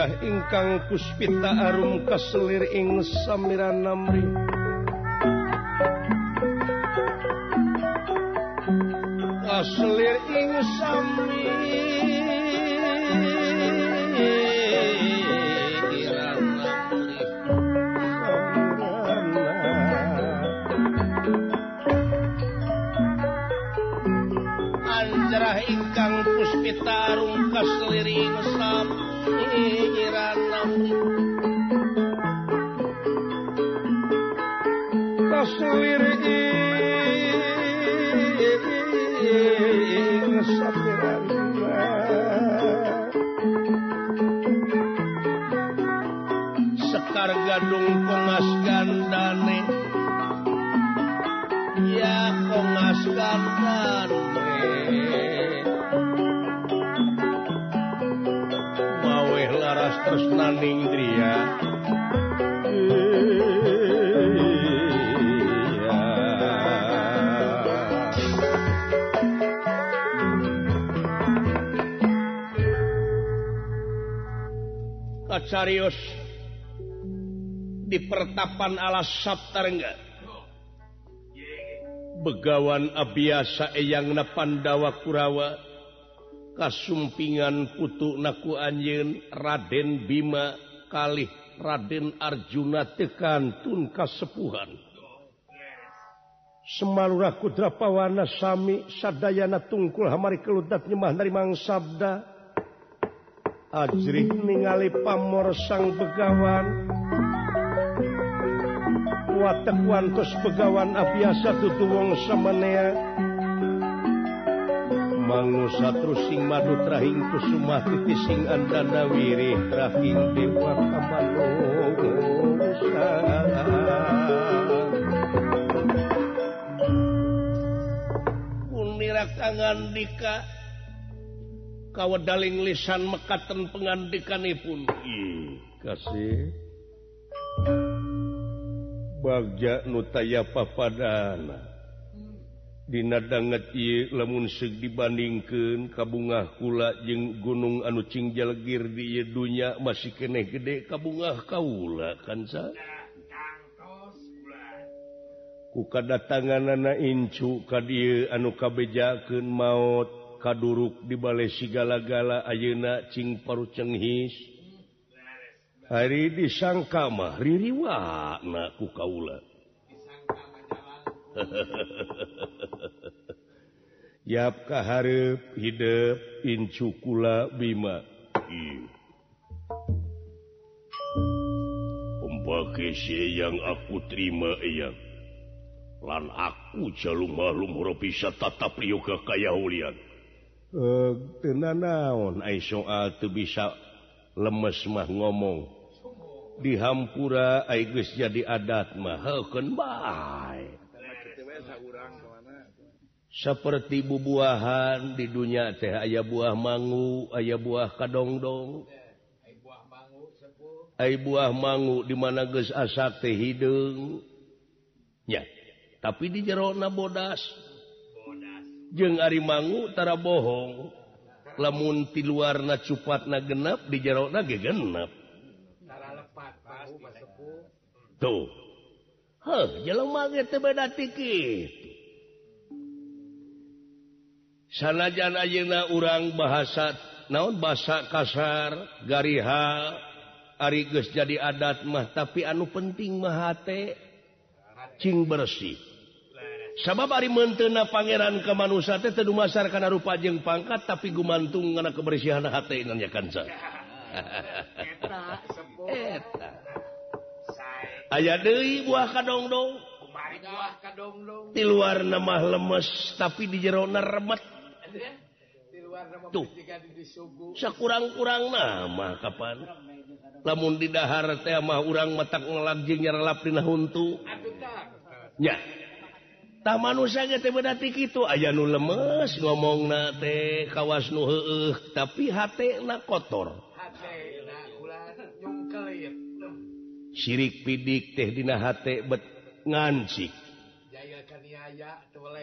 jerah ingkang puspita arum kaselir ing samiran namri kaselir ing sami Anjarah ingkang puspita arum kaselir ing sami taswir carius di pertapan alas Sabtarga begawan abiasa yang Pandawa Kurawa kasumpingan putu naku anjin Raden Bima kali Raden Arjuna tekan tun kasepuhan. Semalura Kudrapawana Sami Sadayana Tungkul Hamari Keludat Nyemah dari mang Sabda Ajri ningali pamorsang begawan. Watek wantos pegawan abiasa tutuwong wong semenea. Manusa trusing madu trahing kusuma titising andana wirih trahing dewa kamanusa Kunirak tangan dika kawedaling lisan mekaten pengandikanipun. Kasih. Bagja nutaya papadana. Dinadangget lemun seg dibandingkan kabungah kula jeung gunung anu Cingjalgir di Yedunya masih keeh gede kabungah kaula kansa kuka datangan anak incu ka anu kabejaken maut. Kaduruk di Balai sigala-gala ayeuna Cing paru cenghis hari disangkamah ririwaku kaula. Yapkah harap hidup incukula Bima. Pembagi yang aku terima yang lan aku jalum malum bisa tatap yoga kaya ulian Uh, naon soal tuh bisa lemes mah ngomong dihampura Agus jadi adat mahalkan seperti bubuahan di dunia teh ayah buah mangu ayah buah kadongdong ay buah mangu dimana ge asa teh hidungnya tapi di jero na bodas jeng Arimangutara bohong. Lamun ti luarna cupat na genap di jero na genap tuh. Sanajan Ayeuna urang bahasa naon bahasa kasar gariha Ari jadi adat mah tapi anu penting mahate cing bersih. sabab hari mentena Pangeran kemanusia teh teduh masar karena rupa jeung pangkat tapi gumantung karena kebersihan hati nanya kansa. Eta. Aya deui buah kadongdong. Buah kadongdong. Ti luar nama lemes tapi di jerona remet. Tuh. Sakurang-kurang nama kapan? Lamun di dahar teh mah urang matak ngelak jeung nyerelap dina huntu. Ya. taman gitu aya nu lemes ngomong na teh kawas nu tapi na kotor. Sirik pidik teh dina bet ngancik.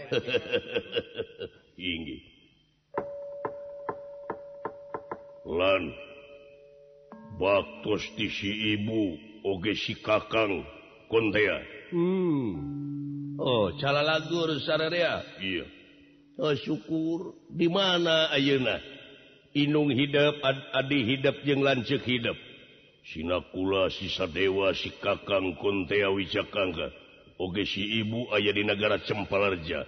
Lan baktos di si ibu oge si kakang kontea hmm. Oh cara lagur oh, syukur. Di mana Ayeuna? Inung hidup ad Adi hidup yang lancek hidup. Sinakula sisa dewa si Kakang Kontea Wicakangga Oge si ibu ayah di negara Cempalarja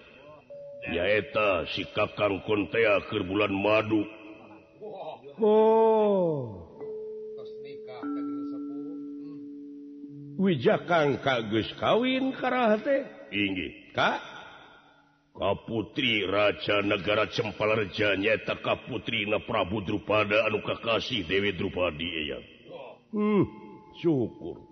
nyaeta si Kakang Kontea ke bulan madu. Oh. Wijakang kagus kawin karate tinggi Ka? Ka putri Raja negara Cempalrjanya taka putri na Prabu Drupada anu Kakasih Dewi Drupadi hmm, syukur.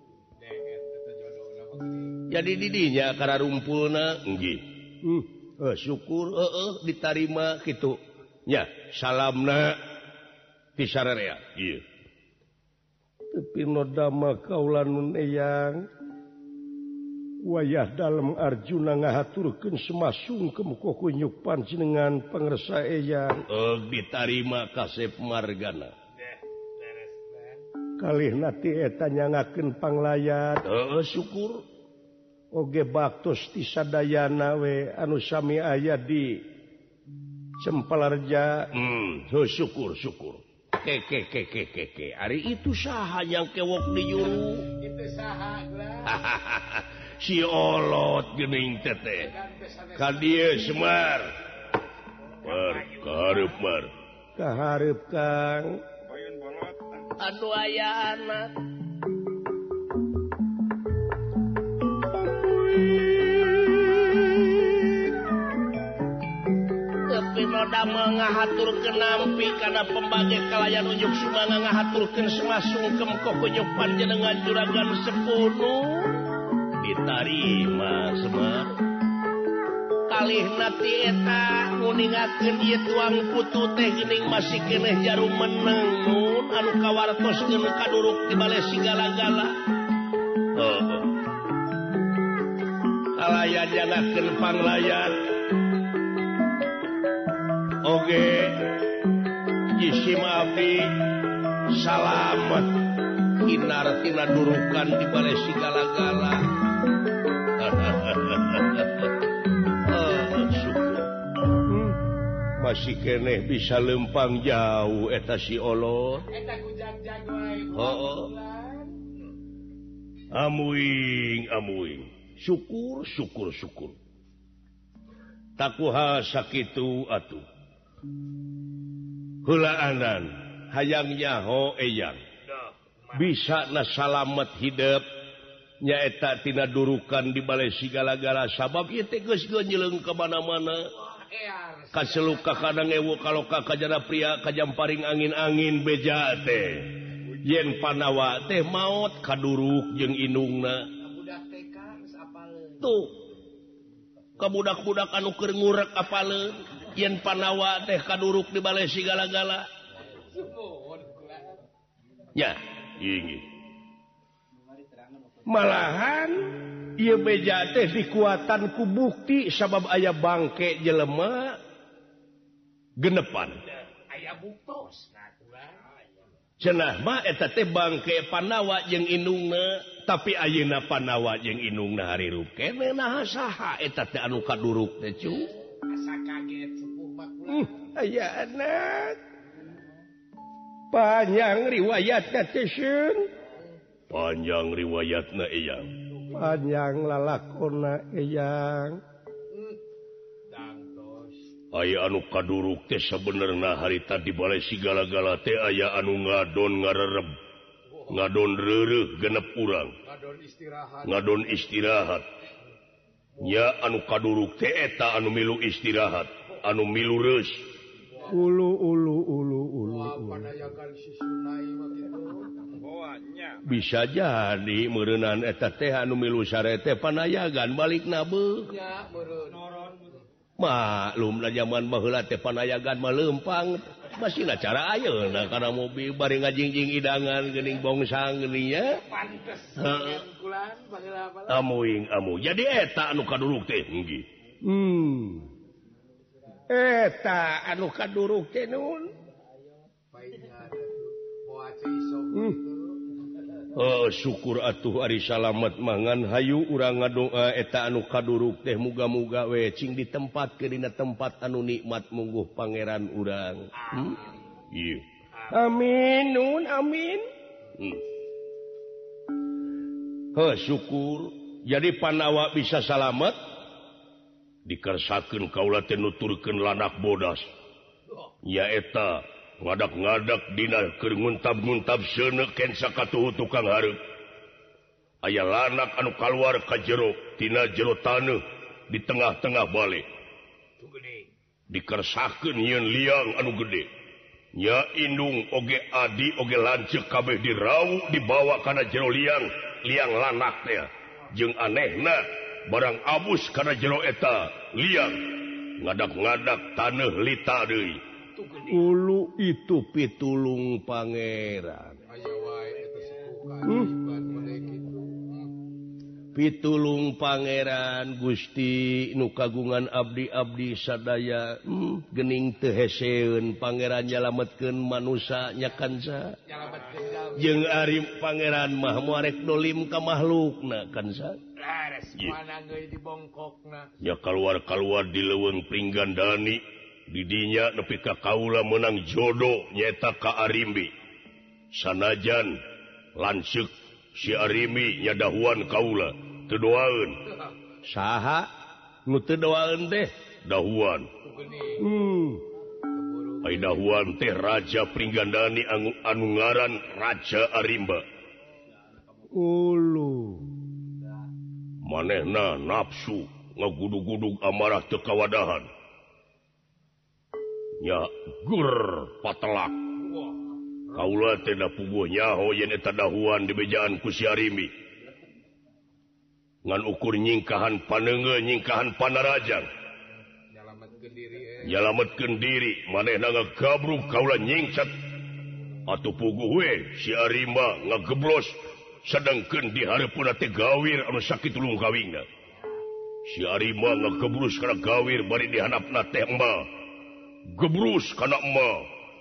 Jadi didinya karena rumpulna. Hmm, eh, syukur eh, eh, ditarima gitunya salamna. Pisarea tapi nodama kaulan nun eyang. wayah dalam Arjuna ngahaturkan semasung kemukokunyupan jenengan pengersa eyang. Oh, ditarima kasep margana. Kali nanti etanya ngaken panglayat. Oh, syukur. Oge baktos tisadayana we anu sami aya di Cempalarja. Hmm, oh, syukur syukur. Keke keke keke hari itu saha yang kewok di juru? Itu saha hahaha siolotning tete. Semar. Keharkan aduh aya anak tapi noda mengatur kenampi karena pembagai kalayan unjuk sumanga ngahaturkan semasung kemkok kunjuk jenengan juragan sepuluh. ditarima Semer kali natieta nguningaken ieu tuang putu teh geuning masih keneh jarum meneng mun anu kawartoskeun kaduruk di bale sigala-gala. Oh. kalayan jagakeun panglayan. Oge jisim abdi salamet. Kinartina durukan di bale sigala-gala. masih keeh bisa lempang jauh eta si Allah amuing amuing. Syukur syukur syukur. Takwa sakit atuh. Hulaanan hayangnya eyang. Bisa nasalamet hidup. nyaetatina durukan di Balai sigala-gara sabab nyeleng kemana-mana kasluka kadang ewo kalau kajjana pria kajam paring angin-angin beja teh. Yen panawa teh maut kaduruk jeung inungna. Tuh kebudak-budak anu kengurek apale yen panawa teh kaduruk di Balai sigala-gala ya ingin malahan ia beja teh dikuatan ku bukti sabab ayah bangke jelema genepan. Cenah mah eta teh bangke panawa jeung inungna tapi ayeuna panawa jeung inungna harirup kene naha saha eta teh anu kaduruk teh cu. Asa kaget sepuh makula hmm, aya anak. Panjang riwayatna teh panjang riwayat na yang panjang eyang. Aya anu kaduruk teh bener na harita tadi balai sigala-gala teh aya anu ngadon ngarereb ngadon rere genep urang. Ngadon istirahat. Ya anu kaduruk teh eta anu milu istirahat. Anu milu res ulu ulu ulu ulu, ulu. bisa jadi merenan eta teh anu milu sarete panayagan balik nabe maklum na zaman bahula teh panayagan melempang masih na cara ayo karena mobil bari ngajingjing hidangan gening bongsang ya. Amuing amu jadi eta anu kaduruk teh nggih hmm. Eta anu kaduruk teh nun. Hmm. Oh, syukur atuh Ari salamet mangan Hayu urang ngadoa eta anu kaduruk teh. Muga-muga wecing di tempat kedina tempat anu nikmat mungguh Pangeran urang. Hmm? Aminun amin hmm. oh, syukur. Jadi panawa bisa salamet? Dikersaken kaulaten nuturken lanak bodas. Nyaeta ngadak-ngadak Diguntab-guntab senekentu tukang Harep aya lanak anu keluar ka jerotina jero tanah di tengah-tengah balik dikersahkan yen liang anu gede. Nya inndung oge Adi oge lancet kabeh dirau dibawa karena jero liang liang lanaknya jeung aneh nah barang abus karena jero eta liang. Ngadak-ngadak tanah litari Ulu itu pitulung Pangeran. Hmm? hmm? pitulung Pangeran Gusti nu kagungan Abdi Abdi sadaya hmm, gening teheseun Pangeran nyalametkeun manusia nyakansa. Jeung Arif Pangeran mah muarek dolim ka makhlukna kansa. Ya keluar-keluar di leweng pringgan Dani. didinya nepi ka kaula menang jodoh nyeta ka Arimbi. Sanajan lansuk si Arimi nyadahuan kaula tedoaun saha? Nu tedoaun teh? Dahuan. Hmm. Ay dahuan teh Raja Pringgandani anu, anu ngaran Raja Arimba. Ulu. Manehna nafsu ngagudug-gudug amarah tekawadahan nya gur patelak Kaula teda puguh nyaho yen eta dahuan di bejaan ku siarimi ngan ukur nyingkahan panenge nyingkahan panarajang. Nyalametkeun diri eh. maneh na gabru kaula nyingcat we si arimba ngageblos sedangkan di hari teh gawir anu sakit tulung si Arimba ngagebrus kana gawir bari dihanapna teh tembak gebrus karena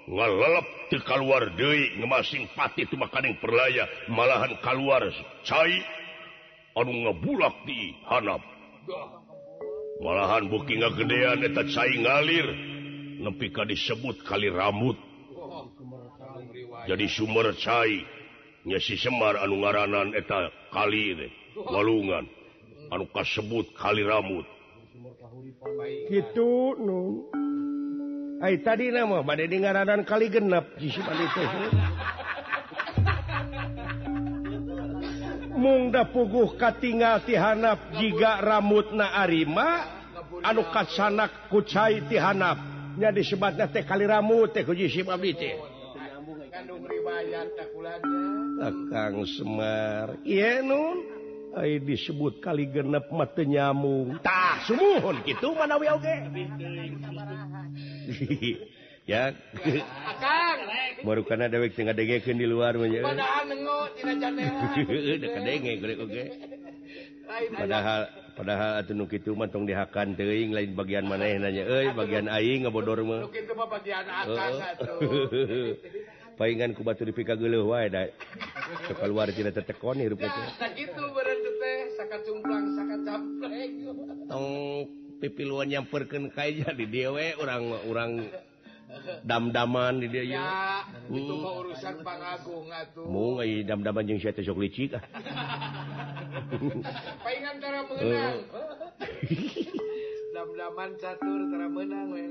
ngalalap keluar Dewi ngemasing pati itu makaning perlaya malahan keluar cair anu ngebulak di hanap. Malahan booking nggak gedean eta cair ngalir nepika disebut kali rambut. Jadi sumber cairnya si Semar anu ngaranan eta kali deh walungan anu kasebut kali rambut. Gitu nun. Ay, tadi nama bad ngaradan kali genep munda puguh katingal tihanap jika rambut na Arima anu sanak kucai tihanapnya disebatnya teh kali rambut teh Kang Semar. Iya nun. Ay, disebut kali genep mate nyamung. Tak sumuhun gitu manawi oge. Ya. Baru karena dewek tengah degekan di luar padahal padahal atunuk itu matong dihakan teuing lain bagian mana nanya. Eh bagian aing ngabodor mah. palingan ku batu dipika geuleuh wae da keluar tidak tetekon hirup teh sakitu berarti teh sakat cumplang sakat camplek tong pipiluan nyamperkeun kae jadi dia we urang urang dam-daman di dia ya itu mah urusan pangagung atuh mung ai dam-daman jeung sia teh sok licik paingan tara meunang dam-daman catur tara meunang we.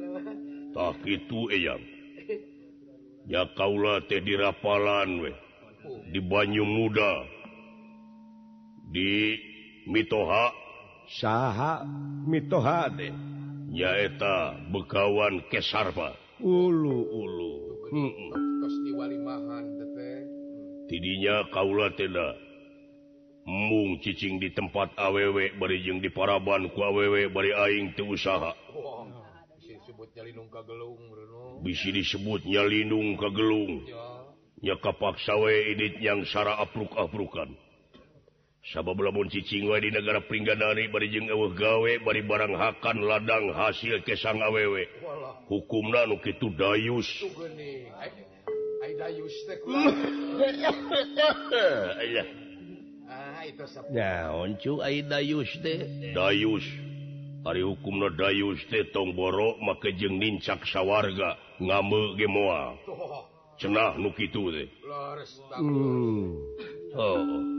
Tah kitu eyang. Ya kaula teh di rapalan we. Di banyu muda. Di mitoha. Saha mitoha nyaeta bekawan kesarpa. Ulu ulu tidinya kaula teda mung cicing di tempat awewe bari jeung di paraban ku awewe bari aing teu usaha. Oh, bisi disebutnya lindung kagelung nya kapaksawe edit yang sara apruk-aprukan sabab lamun cicing wae di negara pringgandari bari jeung eueuh gawe bari barang hakan ladang hasil kesang awewe. Hukumna nu kitu dayus. Ai dayus teh dayus hari hukumna dayus teh tong borok make jeng nincak sawwarga ngame gemoa cenah nu deh hmm. oh.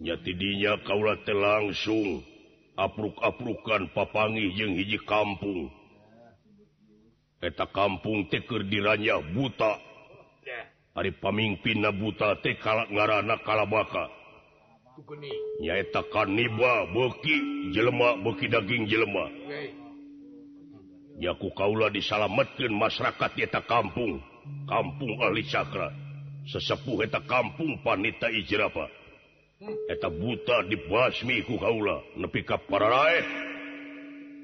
nyatinya kauula langsung apruk-aprukan papangi jeung hiji kampung. Peta kampung teker diranya buta. Hari pamimpin na buta teh kalak ngaana kalabaka. Nyaeta kanba beki jelemak beki daging jelemaknyaku kaula disalamatkan masyarakat yeta kampung. kampung Ali Cakra. Sesepuh eta kampung panita Ijrapa eta buta dibasmi ku kaula nepi ka parae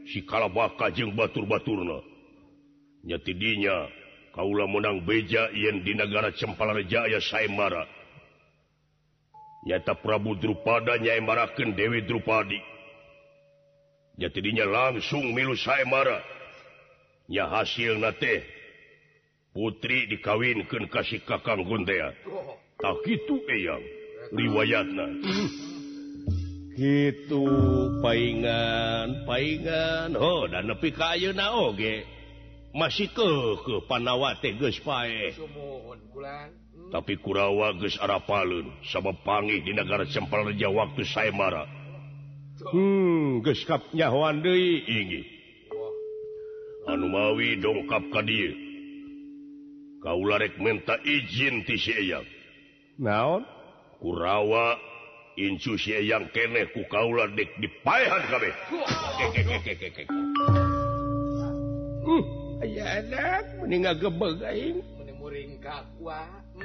si kalabaka jeung batur-baturna. Nyatidinya kaula menang beja yen di negara Cempalareja aya Saemara. Nyata Prabu Drupada nyai Dewi Drupadi. Nyatidinya langsung milu Saemara. Nya hasil na teh putri dikawinkan kasih kakang Gondea tak itu eyang riwayatna. Gitu paingan paingan. Oh dan nepi kayu na oge. Masih ke ke panawate geus pae. Tapi kurawa geus arapalun sabab pangi di negara cempal reja waktu saya hmm geus kap nyahoan deui ingi. Anu mawi dongkap ka dieu. kaularementa izin naon? Kurawa incu yang kene ku kaula dek dipahan kabeh uh, aya anak meninggal gebeg aing. Muring kakwa hmm?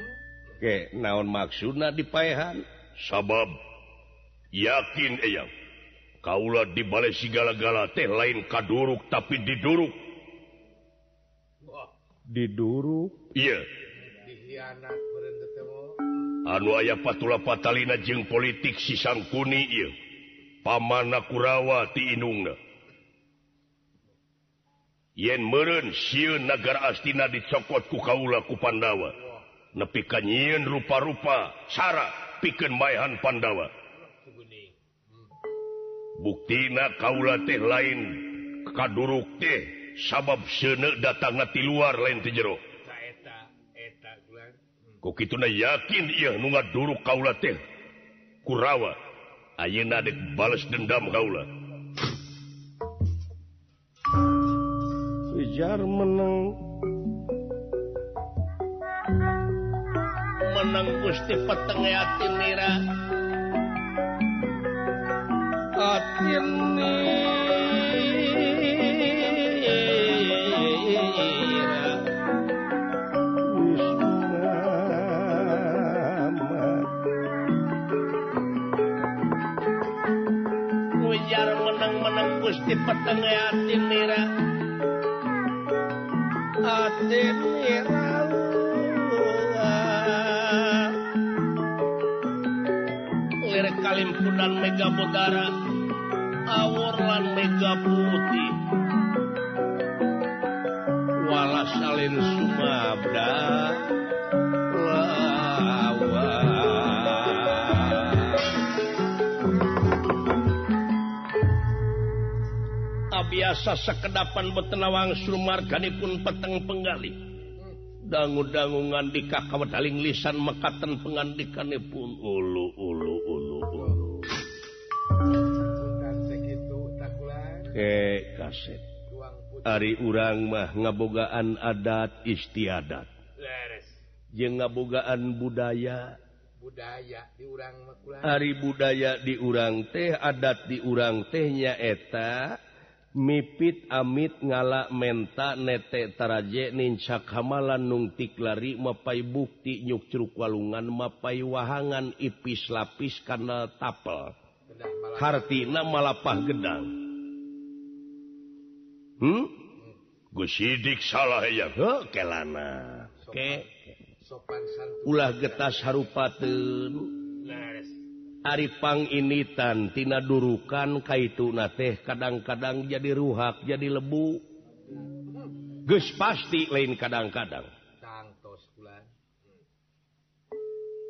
ke naon maksudna dipaehan sabab yakin eyang kaula dibalik sigala-gala teh lain kaduruk tapi diduruk. Diduruk? iya. Anu aya patula Patalina jeung politik sisang kuni iya. Pamana Kurawa ti inungna. Yen meren siun negara Astina dicokot ku kaula ku Pandawa. Nepi ka nyieun rupa-rupa Sara pikeun maehan Pandawa. Buktina kaula teh lain kaduruk teh sabab sene datang ti luar lain tejero Kokituna yakin iya nu ngaduru kaula teh. Kurawa, ayeuna dek balas dendam kaula. Wijar menang menang Gusti petengatin nira. Atin nira. Gusti petengahati nira ati nira lirik kalimpunan mega bodara awur lan mega putih wala salin sumar raksa sekedapan betenawang Sumarkanipun peteng penggali. Dangu-dangungan di kakawataling lisan mekatan pengandikanipun. Ulu ulu ulu ulu. Ke kaset. Ari urang mah ngabogaan adat istiadat. Je ngabogaan budaya. Budaya diurang Ari budaya diurang teh adat diurang tehnya eta. mipit amit ngala menta netektaraje ninca kamalan nungtik lari mapai bukti nyukcuruk walungan mapai wahangan ipis lapis karena tapel. Hartina malapah gedang. Hmm? Gusidik salah ya. Oh, kelana. Ke? ulah getas harupaten. Aripang initan tina durukan kaitu na teh kadang-kadang jadi ruhak jadi lebu. Gus pasti lain kadang-kadang.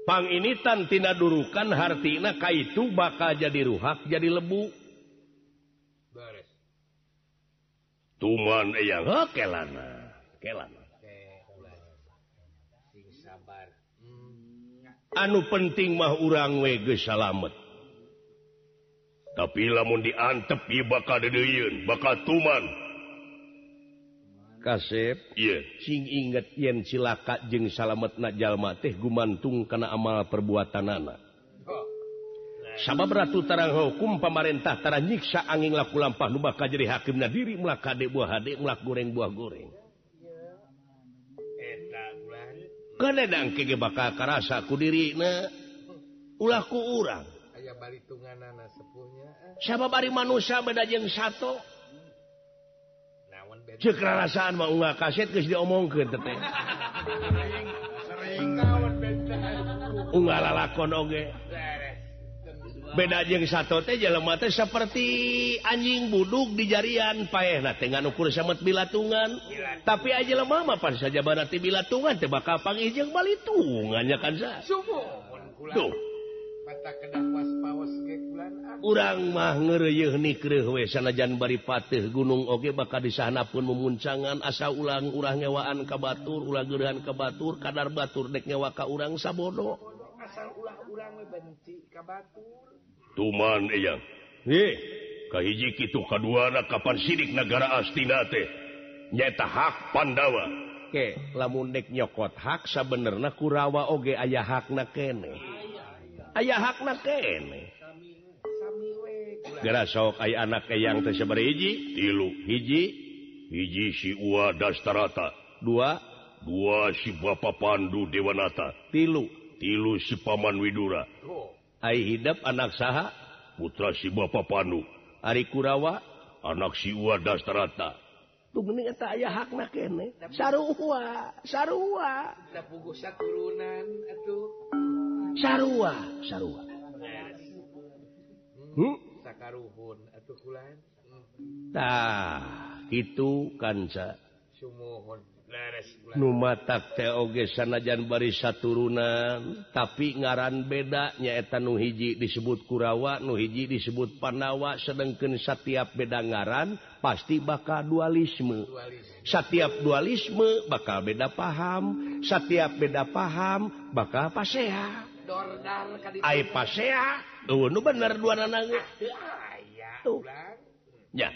Pang initan tina durukan hartina kaitu bakal jadi ruhak jadi lebu. Tuman yang oh, kelana kelana. anu penting mah urang wege salamet. Tapi lamun diantep bakal dedeun bakal tuman. Kasep. Yeah. sing inget yen cilaka jeung salamet na jalma teh gumantung kana amal perbuatan anak sabab ratu tarang hukum pemarintah tarang nyiksa angin laku lampah nu bakal jadi hakim nadiri mulak kade buah hade mulak goreng buah goreng. kedang ke bakal karasa ku diri na ulahku urang. Balitungan sepuhnya siapa bari manusia beda jeng satu cek mau nggak kaset ke diomong ke teteh unggah lalakon oge. okay. beda jeng satu teh mata seperti anjing buduk di jarian. Paeh tengah ukur samet bilatungan. Tapi aja lemah mapan saja berarti bilatungan teh bakal panggil pangijeng balitungannya kan sa? Tuh ah. urang mah ngereyeh nikreh we sanajan bari patih gunung oge bakal di sana pun memuncangan asa ulang urang ngewaan ka batur ulah geurehan ka batur kadar batur dek nyawa ka urang sabodo. Asal ulah urang benci ka batur. tuman yang Kahiji itu kedua kapan sidik negara Astina teh nyata hak Pandawa. Lamundek nyokot hak sabenerna kurawa oge ayah hak na kene. Ayah hak na kene. Gara sok ayah anak yang tersebar hiji? Tilu. Hiji? Hiji si Uwa Dastarata. Dua? Dua si Bapak Pandu Dewanata. Tilu. Tilu si Paman Widura. oh. Ay hidup anak saha? Putra si Bapak Pandu. Ari Kurawa? Anak si Wadas Terata aya hak sarua sarua sarua sarua hmm? sakaruhun itu kanca numatak teoge sanajan barisa turunan tapi ngaran beda nyaeta nuhiji disebut Kurawa nuhiji disebut Panawa sedangkan setiap beda ngaran pasti bakal dualisme. Setiap dualisme bakal beda paham setiap beda paham bakal pasea ai pasea tuh nu bener dua nanang ya